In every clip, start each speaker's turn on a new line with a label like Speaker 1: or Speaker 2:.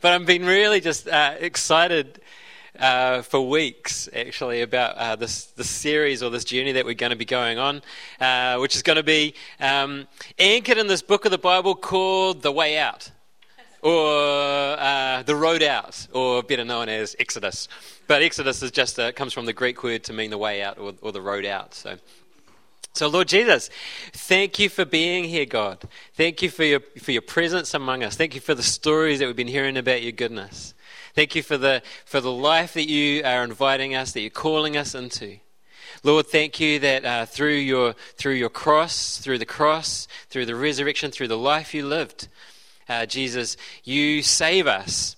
Speaker 1: But I've been really just uh, excited uh, for weeks, actually, about uh, this, this series or this journey that we're going to be going on, uh, which is going to be um, anchored in this book of the Bible called The Way Out, or uh, The Road Out, or better known as Exodus. But Exodus is just uh, comes from the Greek word to mean the way out or, or the road out. So. So, Lord Jesus, thank you for being here, God. Thank you for your, for your presence among us. Thank you for the stories that we've been hearing about your goodness. Thank you for the, for the life that you are inviting us, that you're calling us into. Lord, thank you that uh, through, your, through your cross, through the cross, through the resurrection, through the life you lived, uh, Jesus, you save us.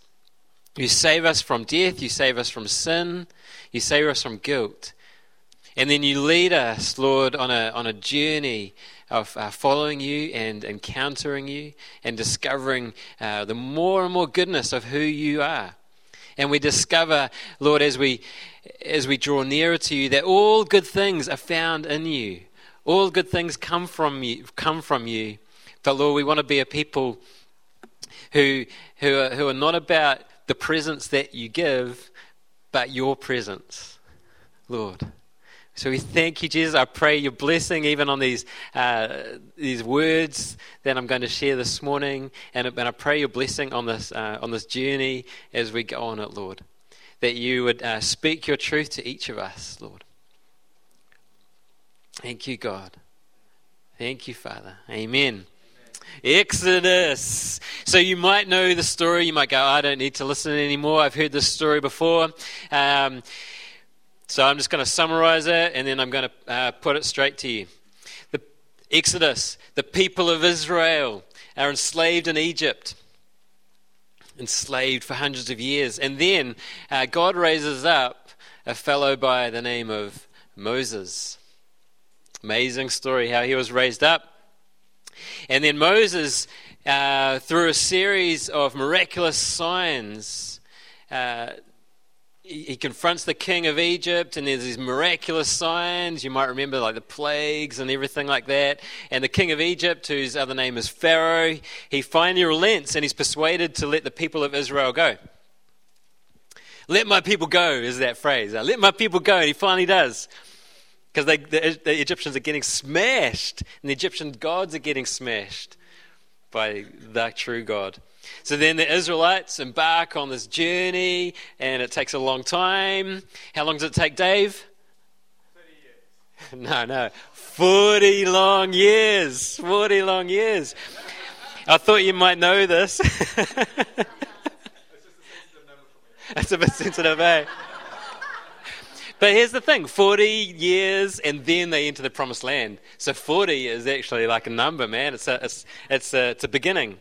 Speaker 1: You save us from death, you save us from sin, you save us from guilt. And then you lead us, Lord, on a, on a journey of uh, following you and encountering you and discovering uh, the more and more goodness of who you are. And we discover, Lord, as we, as we draw nearer to you, that all good things are found in you. All good things come from you. Come from you. But Lord, we want to be a people who, who, are, who are not about the presence that you give, but your presence, Lord. So we thank you, Jesus. I pray your blessing even on these, uh, these words that I'm going to share this morning. And, and I pray your blessing on this, uh, on this journey as we go on it, Lord. That you would uh, speak your truth to each of us, Lord. Thank you, God. Thank you, Father. Amen. Exodus. So you might know the story. You might go, I don't need to listen anymore. I've heard this story before. Um, so I'm just going to summarize it and then I'm going to uh, put it straight to you. The Exodus, the people of Israel are enslaved in Egypt, enslaved for hundreds of years. And then uh, God raises up a fellow by the name of Moses. Amazing story how he was raised up. And then Moses, uh, through a series of miraculous signs, uh, he confronts the king of Egypt, and there's these miraculous signs. You might remember, like the plagues and everything like that. And the king of Egypt, whose other name is Pharaoh, he finally relents and he's persuaded to let the people of Israel go. Let my people go, is that phrase. Let my people go, and he finally does. Because the, the Egyptians are getting smashed, and the Egyptian gods are getting smashed by the true God. So then the Israelites embark on this journey, and it takes a long time. How long does it take, Dave?
Speaker 2: 30
Speaker 1: years. no, no. 40 long years. 40 long years. I thought you might know this. That's a bit sensitive, eh? But here's the thing 40 years and then they enter the promised land. So 40 is actually like a number, man. It's a, it's, it's a, it's a beginning.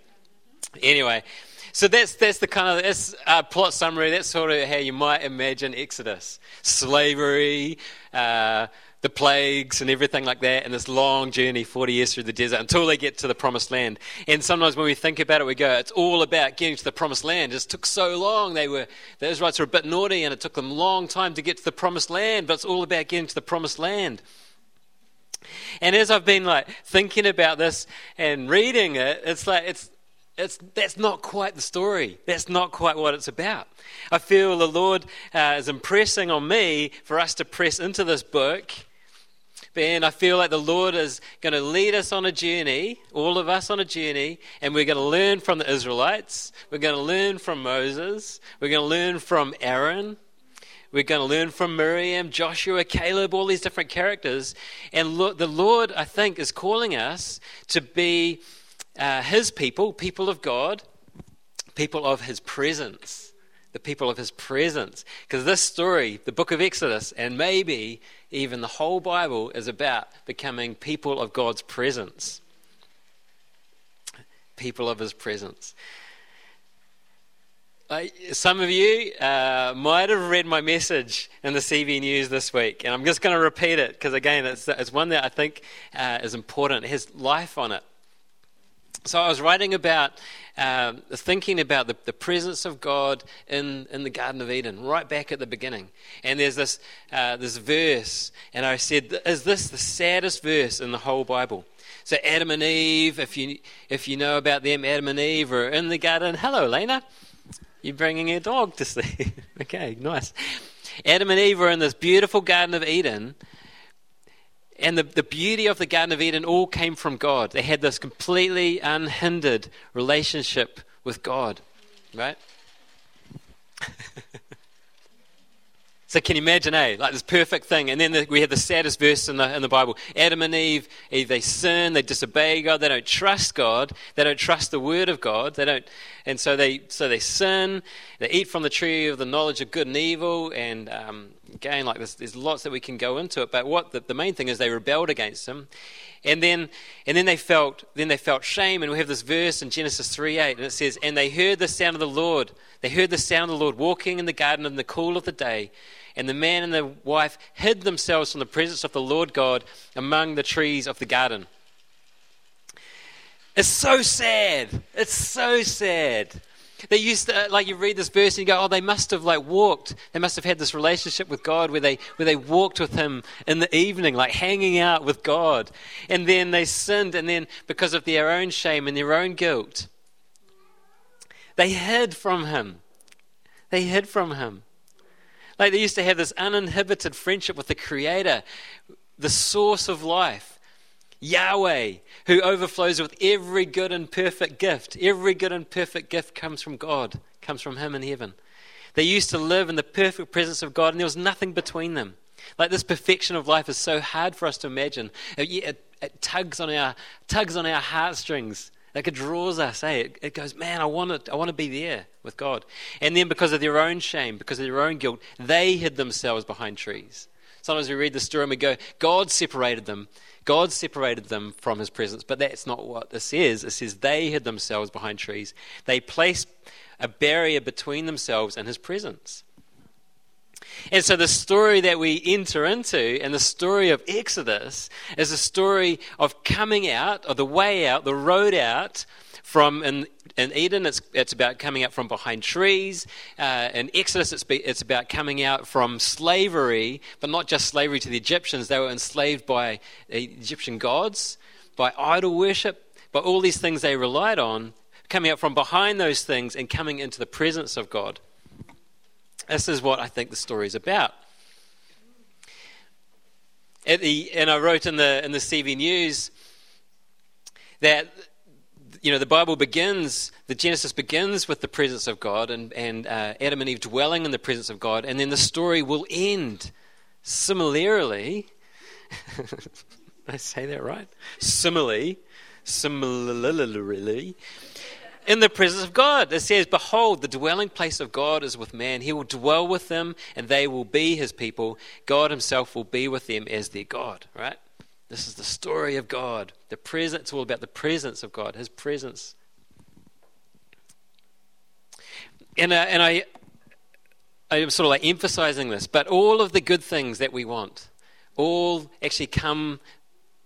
Speaker 1: Anyway, so that's, that's the kind of that's, plot summary. That's sort of how you might imagine Exodus slavery, uh, the plagues, and everything like that, and this long journey, 40 years through the desert, until they get to the promised land. And sometimes when we think about it, we go, it's all about getting to the promised land. It just took so long. They were, the Israelites were a bit naughty, and it took them a long time to get to the promised land, but it's all about getting to the promised land. And as I've been like thinking about this and reading it, it's like it's it's, that's not quite the story. That's not quite what it's about. I feel the Lord uh, is impressing on me for us to press into this book. And I feel like the Lord is going to lead us on a journey, all of us on a journey, and we're going to learn from the Israelites. We're going to learn from Moses. We're going to learn from Aaron. We're going to learn from Miriam, Joshua, Caleb, all these different characters. And look, the Lord, I think, is calling us to be uh, his people, people of God, people of his presence. The people of his presence. Because this story, the book of Exodus, and maybe even the whole Bible, is about becoming people of God's presence. People of his presence. Uh, some of you uh, might have read my message in the CV News this week, and I'm just going to repeat it because, again, it's, it's one that I think uh, is important. It has life on it. So I was writing about, um, thinking about the, the, presence of God in, in the Garden of Eden, right back at the beginning. And there's this, uh, this verse, and I said, Is this the saddest verse in the whole Bible? So Adam and Eve, if you, if you know about them, Adam and Eve are in the garden. Hello, Lena. You're bringing a dog to see. okay, nice. Adam and Eve are in this beautiful Garden of Eden. And the, the beauty of the Garden of Eden all came from God. They had this completely unhindered relationship with God, right? So can you imagine, eh? Like this perfect thing. And then the, we have the saddest verse in the, in the Bible. Adam and Eve, Eve, they sin, they disobey God, they don't trust God, they don't trust the word of God, they don't, and so they, so they sin, they eat from the tree of the knowledge of good and evil, and um, again, like there's, there's lots that we can go into it, but what the, the main thing is they rebelled against him. And then, and then they felt, then they felt shame, and we have this verse in Genesis 3:8, and it says, "And they heard the sound of the Lord. They heard the sound of the Lord walking in the garden in the cool of the day, and the man and the wife hid themselves from the presence of the Lord God among the trees of the garden. It's so sad. It's so sad. They used to, like, you read this verse and you go, oh, they must have, like, walked. They must have had this relationship with God where they, where they walked with Him in the evening, like hanging out with God. And then they sinned, and then because of their own shame and their own guilt, they hid from Him. They hid from Him. Like they used to have this uninhibited friendship with the Creator, the source of life, Yahweh, who overflows with every good and perfect gift. Every good and perfect gift comes from God, comes from Him in heaven. They used to live in the perfect presence of God, and there was nothing between them. Like this perfection of life is so hard for us to imagine. It, it, it tugs on our tugs on our heartstrings. Like it draws us, eh? It, it goes, man, I want to, I want to be there with God. And then because of their own shame, because of their own guilt, they hid themselves behind trees. Sometimes we read the story and we go, God separated them. God separated them from his presence. But that's not what this says. It says they hid themselves behind trees. They placed a barrier between themselves and his presence. And so the story that we enter into and the story of Exodus is a story of coming out, or the way out, the road out from in, in Eden, it's, it's about coming out from behind trees. Uh, in Exodus, it's, be, it's about coming out from slavery, but not just slavery to the Egyptians. They were enslaved by Egyptian gods, by idol worship, by all these things they relied on, coming out from behind those things and coming into the presence of God. This is what I think the story is about. The, and I wrote in the, in the CV News that you know the Bible begins, the Genesis begins with the presence of God and, and uh, Adam and Eve dwelling in the presence of God, and then the story will end similarly. I say that right? Similarly, similarly, in the presence of God. It says, Behold, the dwelling place of God is with man. He will dwell with them, and they will be his people. God himself will be with them as their God, right? This is the story of God. The presence, it's all about the presence of God, his presence. And, uh, and I, I'm sort of like emphasizing this, but all of the good things that we want all actually come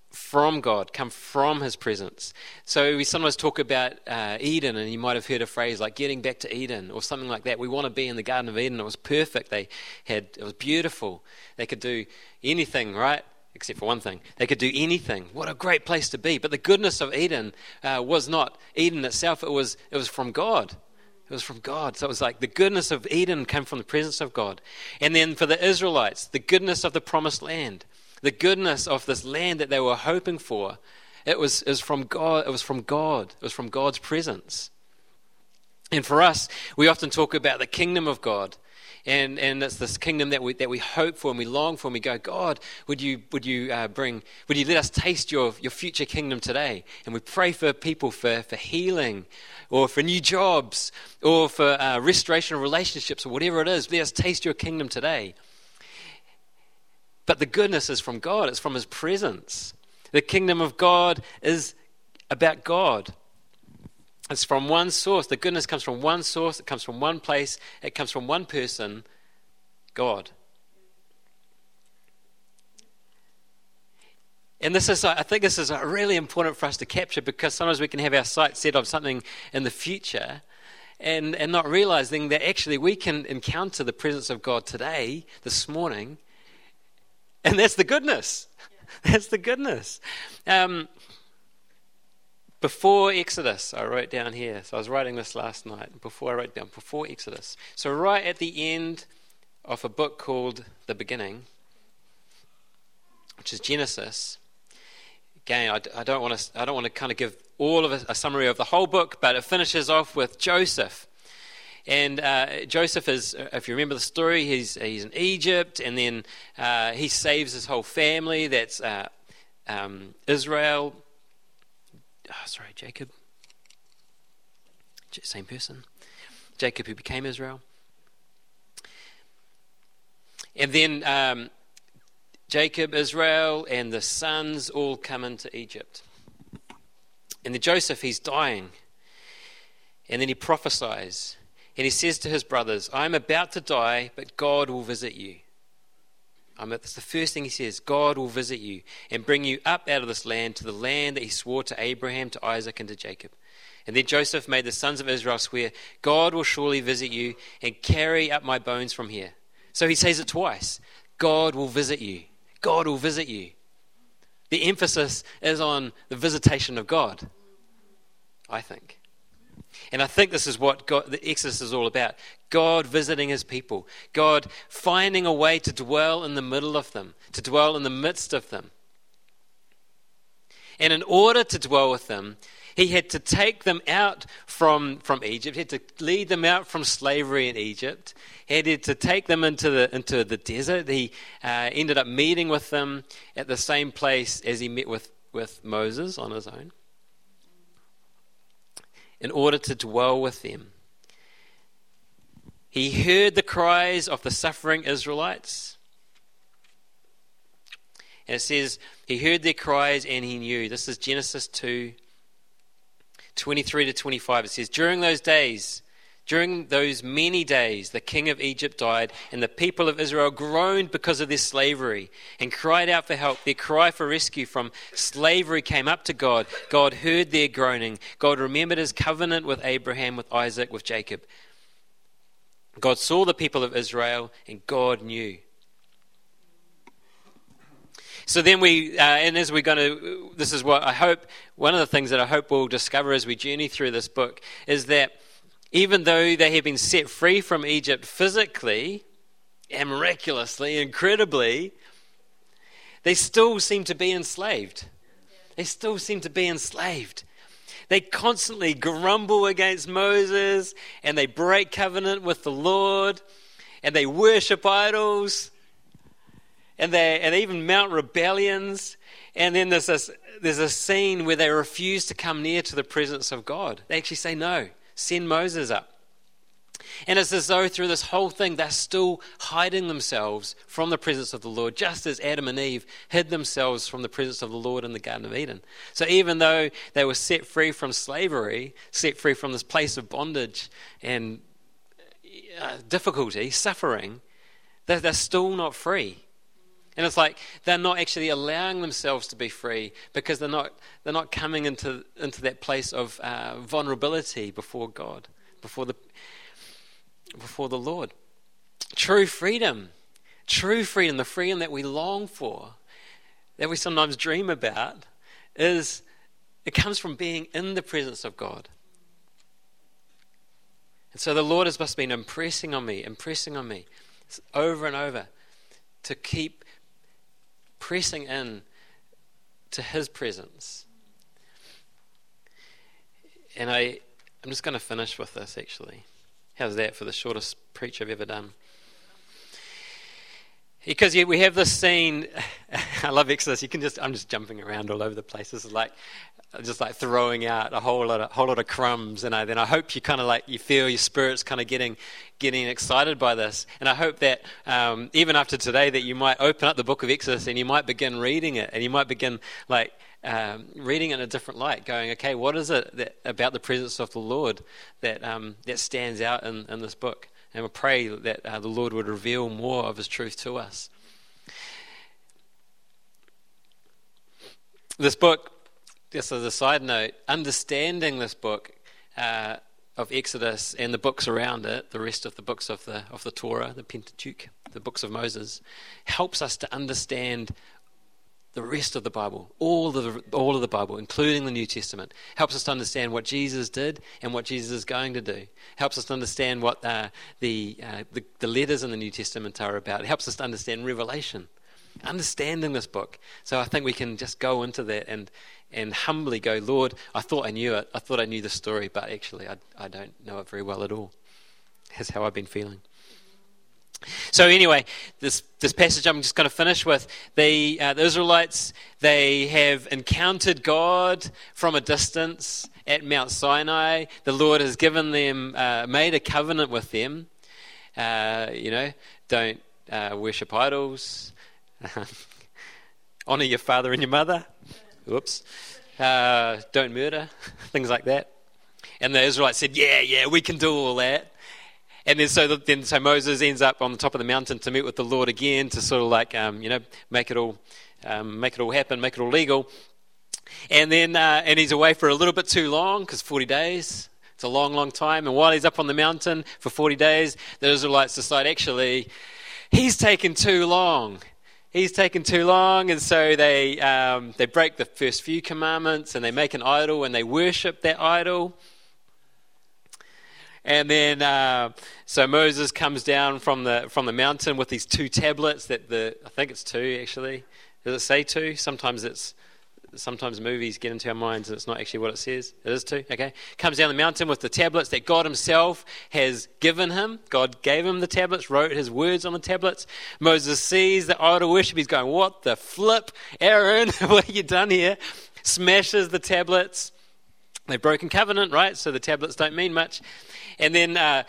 Speaker 1: from God, come from His presence. So we sometimes talk about uh, Eden, and you might have heard a phrase like "getting back to Eden" or something like that. We want to be in the Garden of Eden. It was perfect. They had it was beautiful. They could do anything, right? Except for one thing, they could do anything. What a great place to be! But the goodness of Eden uh, was not Eden itself. It was it was from God. It was from God. So it was like the goodness of Eden came from the presence of God. And then for the Israelites, the goodness of the promised land the goodness of this land that they were hoping for, it was, it was from God. It was from God. It was from God's presence. And for us, we often talk about the kingdom of God. And, and it's this kingdom that we, that we hope for and we long for, and we go, God, would you, would you uh, bring, would you let us taste your, your future kingdom today? And we pray for people for, for healing or for new jobs or for uh, restoration of relationships or whatever it is. Let us taste your kingdom today. But the goodness is from God, it's from His presence. The kingdom of God is about God. It's from one source. The goodness comes from one source, it comes from one place, it comes from one person God. And this is, I think this is really important for us to capture because sometimes we can have our sights set on something in the future and, and not realizing that actually we can encounter the presence of God today, this morning, and that's the goodness. That's the goodness. Um, before Exodus, I wrote down here. So I was writing this last night, before I wrote down, before Exodus. So, right at the end of a book called The Beginning, which is Genesis, again, I, don't want to, I don't want to kind of give all of a, a, summary of the whole book, but it finishes off with Joseph. And uh, Joseph is, if you remember the story, he's, he's in Egypt, and then uh, he saves his whole family. That's uh, um, Israel, oh, sorry, Jacob, same person, Jacob who became Israel. And then um, Jacob, Israel, and the sons all come into Egypt. And then Joseph, he's dying. And then he prophesies. And he says to his brothers, I am about to die, but God will visit you. Um, that's the first thing he says God will visit you and bring you up out of this land to the land that he swore to Abraham, to Isaac, and to Jacob. And then Joseph made the sons of Israel swear, God will surely visit you and carry up my bones from here. So he says it twice God will visit you. God will visit you. The emphasis is on the visitation of God, I think. And I think this is what God, the Exodus is all about God visiting his people, God finding a way to dwell in the middle of them, to dwell in the midst of them. And in order to dwell with them, he had to take them out from, from Egypt. He had to lead them out from slavery in Egypt. He had to take them into the, into the desert. He uh, ended up meeting with them at the same place as he met with, with Moses on his own in order to dwell with them. He heard the cries of the suffering Israelites. And it says, He heard their cries and he knew. This is Genesis 2 23 to 25. It says, During those days, during those many days, the king of Egypt died, and the people of Israel groaned because of their slavery and cried out for help. Their cry for rescue from slavery came up to God. God heard their groaning. God remembered his covenant with Abraham, with Isaac, with Jacob. God saw the people of Israel, and God knew. So then we, uh, and as we're going to, this is what I hope, one of the things that I hope we'll discover as we journey through this book is that even though they have been set free from Egypt physically and miraculously, incredibly, they still seem to be enslaved. They still seem to be enslaved. They constantly grumble against Moses and they break covenant with the Lord and they worship idols and they, and they even mount rebellions. And then there's this, there's a scene where they refuse to come near to the presence of God. They actually say no send Moses up. And it's as though through this whole thing, they're still hiding themselves from the presence of the Lord, just as Adam and Eve hid themselves from the presence of the Lord in the Garden of Eden. So even though they were set free from slavery, set free from this place of bondage and uh, difficulty, suffering, they're, they're still not free. And it's like they're not actually allowing themselves to be free because they're not, they're not coming into, into that place of uh, vulnerability before God, before the, before the Lord. True freedom, true freedom, the freedom that we long for, that we sometimes dream about, is it comes from being in the presence of God. And so the Lord has just been impressing on me, impressing on me over and over to keep pressing in to his presence. And I, I'm just going to finish with this actually. How's that for the shortest preach I've ever done? Because we have this scene. I love Exodus. You can just I'm just jumping around all over the place. This is like just like throwing out a whole lot of whole lot of crumbs, and I, then I hope you kind of like you feel your spirits kind of getting getting excited by this, and I hope that um, even after today that you might open up the book of Exodus and you might begin reading it, and you might begin like um, reading it in a different light, going, okay, what is it that, about the presence of the Lord that um, that stands out in, in this book? And we pray that uh, the Lord would reveal more of His truth to us. This book just as a side note, understanding this book uh, of Exodus and the books around it, the rest of the books of the of the Torah, the Pentateuch, the books of Moses, helps us to understand the rest of the Bible, all of the, all of the Bible, including the New Testament. Helps us to understand what Jesus did and what Jesus is going to do. Helps us to understand what uh, the, uh, the, the letters in the New Testament are about. It helps us to understand Revelation, understanding this book. So I think we can just go into that and, and humbly go, Lord, I thought I knew it. I thought I knew the story, but actually I, I don't know it very well at all. That's how I've been feeling. So anyway, this this passage I'm just going to finish with the uh, the Israelites they have encountered God from a distance at Mount Sinai. The Lord has given them uh, made a covenant with them. Uh, you know, don't uh, worship idols. Honor your father and your mother. Whoops. Uh, don't murder. Things like that. And the Israelites said, "Yeah, yeah, we can do all that." And then so then so Moses ends up on the top of the mountain to meet with the Lord again to sort of like um, you know make it all um, make it all happen, make it all legal. And then uh, and he's away for a little bit too long because 40 days. It's a long, long time. And while he's up on the mountain for 40 days, the Israelites decide actually he's taken too long. He's taken too long, and so they um, they break the first few commandments and they make an idol and they worship that idol. And then, uh, so Moses comes down from the from the mountain with these two tablets. That the I think it's two actually. Does it say two? Sometimes it's sometimes movies get into our minds and it's not actually what it says. It is two. Okay, comes down the mountain with the tablets that God Himself has given him. God gave him the tablets, wrote His words on the tablets. Moses sees the idol worship. He's going, "What the flip, Aaron? what have you done here?" Smashes the tablets. They've broken covenant, right? So the tablets don't mean much. And then, uh,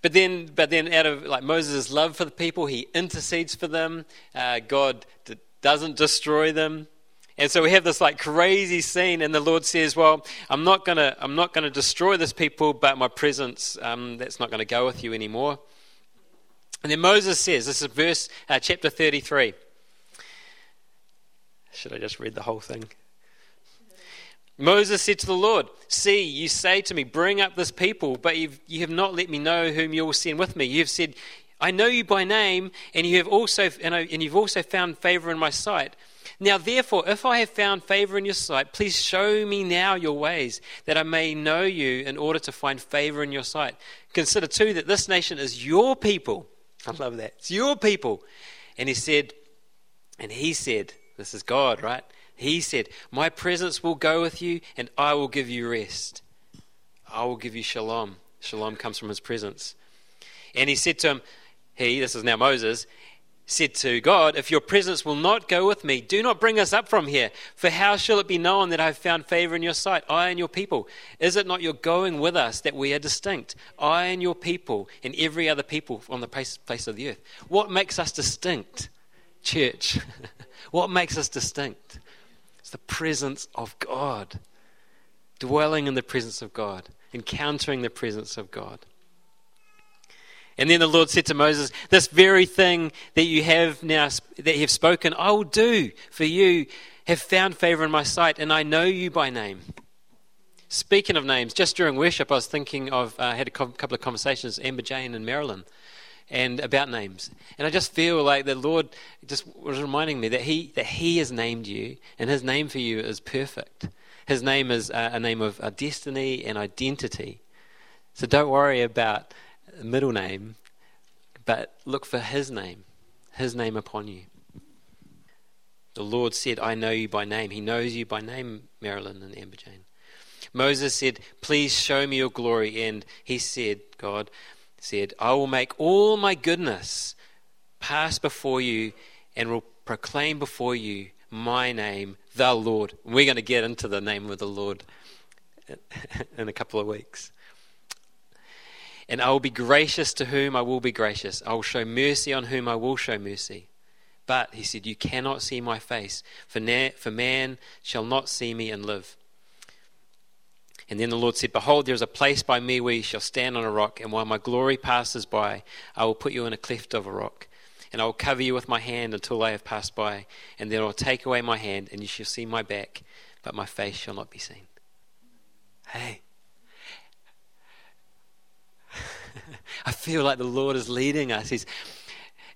Speaker 1: but then, but then, out of like Moses' love for the people, he intercedes for them. Uh, God d- doesn't destroy them. And so we have this like crazy scene, and the Lord says, "Well, I'm not gonna, I'm not gonna destroy this people, but my presence, um, that's not to go with you anymore." And then Moses says, "This is verse uh, chapter 33." Should I just read the whole thing? Moses said to the Lord, See, you say to me, Bring up this people, but you've, you have not let me know whom you will send with me. You have said, I know you by name, and you have also and, I, and you've also found favor in my sight. Now, therefore, if I have found favor in your sight, please show me now your ways, that I may know you in order to find favor in your sight. Consider too that this nation is your people. I love that. It's your people. And he said, and he said, this is God, right? He said, My presence will go with you, and I will give you rest. I will give you shalom. Shalom comes from his presence. And he said to him, He, this is now Moses, said to God, If your presence will not go with me, do not bring us up from here. For how shall it be known that I have found favor in your sight, I and your people? Is it not your going with us that we are distinct, I and your people, and every other people on the face, of the earth? What makes us distinct, church? what makes us distinct? The presence of God. Dwelling in the presence of God, encountering the presence of God. And then the Lord said to Moses, This very thing that you have now, that you have spoken, I will do for you, have found favor in my sight, and I know you by name. Speaking of names, just during worship, I was thinking of, uh, had a couple of conversations, Amber Jane and Marilyn and about names. And I just feel like the Lord just was reminding me that He that He has named you, and His name for you is perfect. His name is a, a name of a destiny and identity. So don't worry about middle name, but look for His name, His name upon you. The Lord said, I know you by name. He knows you by name, Marilyn and Amber Jane. Moses said, Please show me your glory. And he said, God, said, I will make all my goodness pass before you and will proclaim before you my name, the Lord. We're going to get into the name of the Lord in a couple of weeks. And I will be gracious to whom I will be gracious. I will show mercy on whom I will show mercy. But, he said, you cannot see my face, for, man shall not see me and live. And then the Lord said, Behold, there is a place by me where you shall stand on a rock, and while my glory passes by, I will put you in a cleft of a rock. And I will cover you with my hand until I have passed by, and then I will take away my hand, and you shall see my back, but my face shall not be seen. Hey. I feel like the Lord is leading us. He's,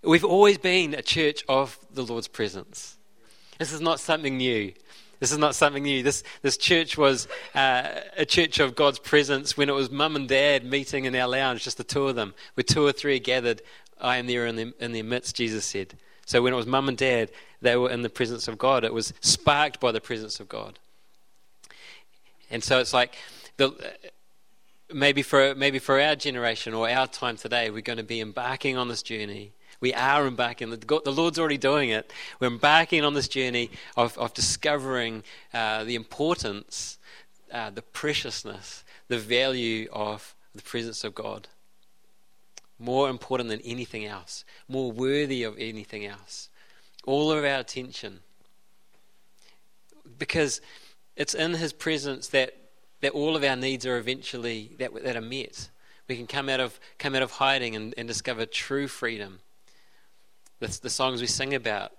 Speaker 1: we've always been a church of the Lord's presence. This is not something new. This is not something new. This, this church was uh, a church of God's presence when it was mum and dad meeting in our lounge, just the two of them. Where two or three gathered, I am there in, the, in their midst, Jesus said. So when it was mum and dad, they were in the presence of God. It was sparked by the presence of God. And so it's like the, maybe for maybe for our generation or our time today, we're going to be embarking on this journey. We are embarking. The Lord's already doing it. We're embarking on this journey of, of discovering uh, the importance, uh, the preciousness, the value of the presence of God. More important than anything else, more worthy of anything else. All of our attention. Because it's in His presence that that all of our needs are eventually that, that are met. We can come out of come out of hiding and, and discover true freedom. That's the songs we sing about.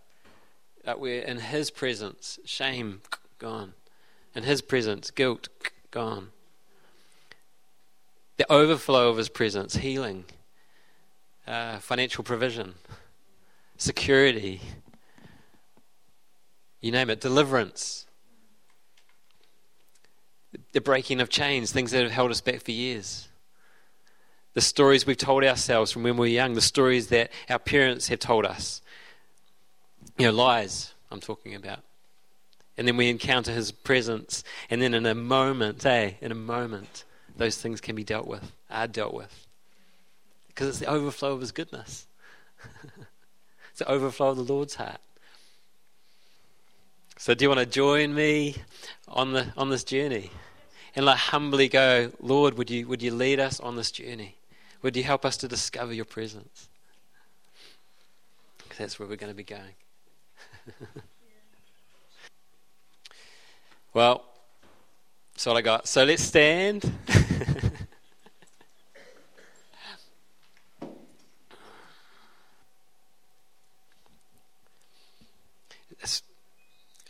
Speaker 1: Uh, we're in His presence, shame gone. In His presence, guilt gone. The overflow of His presence, healing, uh, financial provision, security. You name it, deliverance the breaking of chains, things that have held us back for years. The stories we've told ourselves from when we were young, the stories that our parents have told us. You know, lies, I'm talking about. And then we encounter his presence, and then in a moment, eh, in a moment, those things can be dealt with, are dealt with. Because it's the overflow of his goodness, it's the overflow of the Lord's heart. So, do you want to join me on the on this journey, and like humbly go, Lord, would you would you lead us on this journey? Would you help us to discover your presence? Because that's where we're going to be going. well, that's all I got. So let's stand.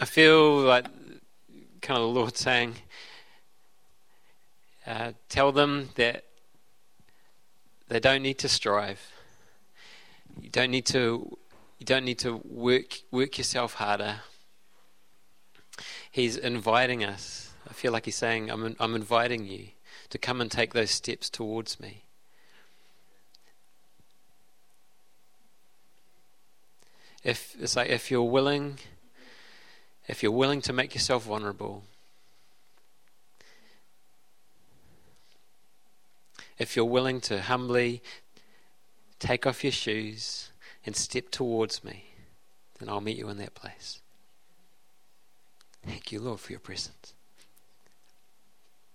Speaker 1: I feel like kind of the Lord saying, uh, tell them that they don't need to strive. You don't need to. You don't need to work work yourself harder. He's inviting us. I feel like he's saying, "I'm I'm inviting you to come and take those steps towards me." If it's like if you're willing if you're willing to make yourself vulnerable, if you're willing to humbly take off your shoes and step towards me, then I'll meet you in that place. Thank you, Lord, for your presence.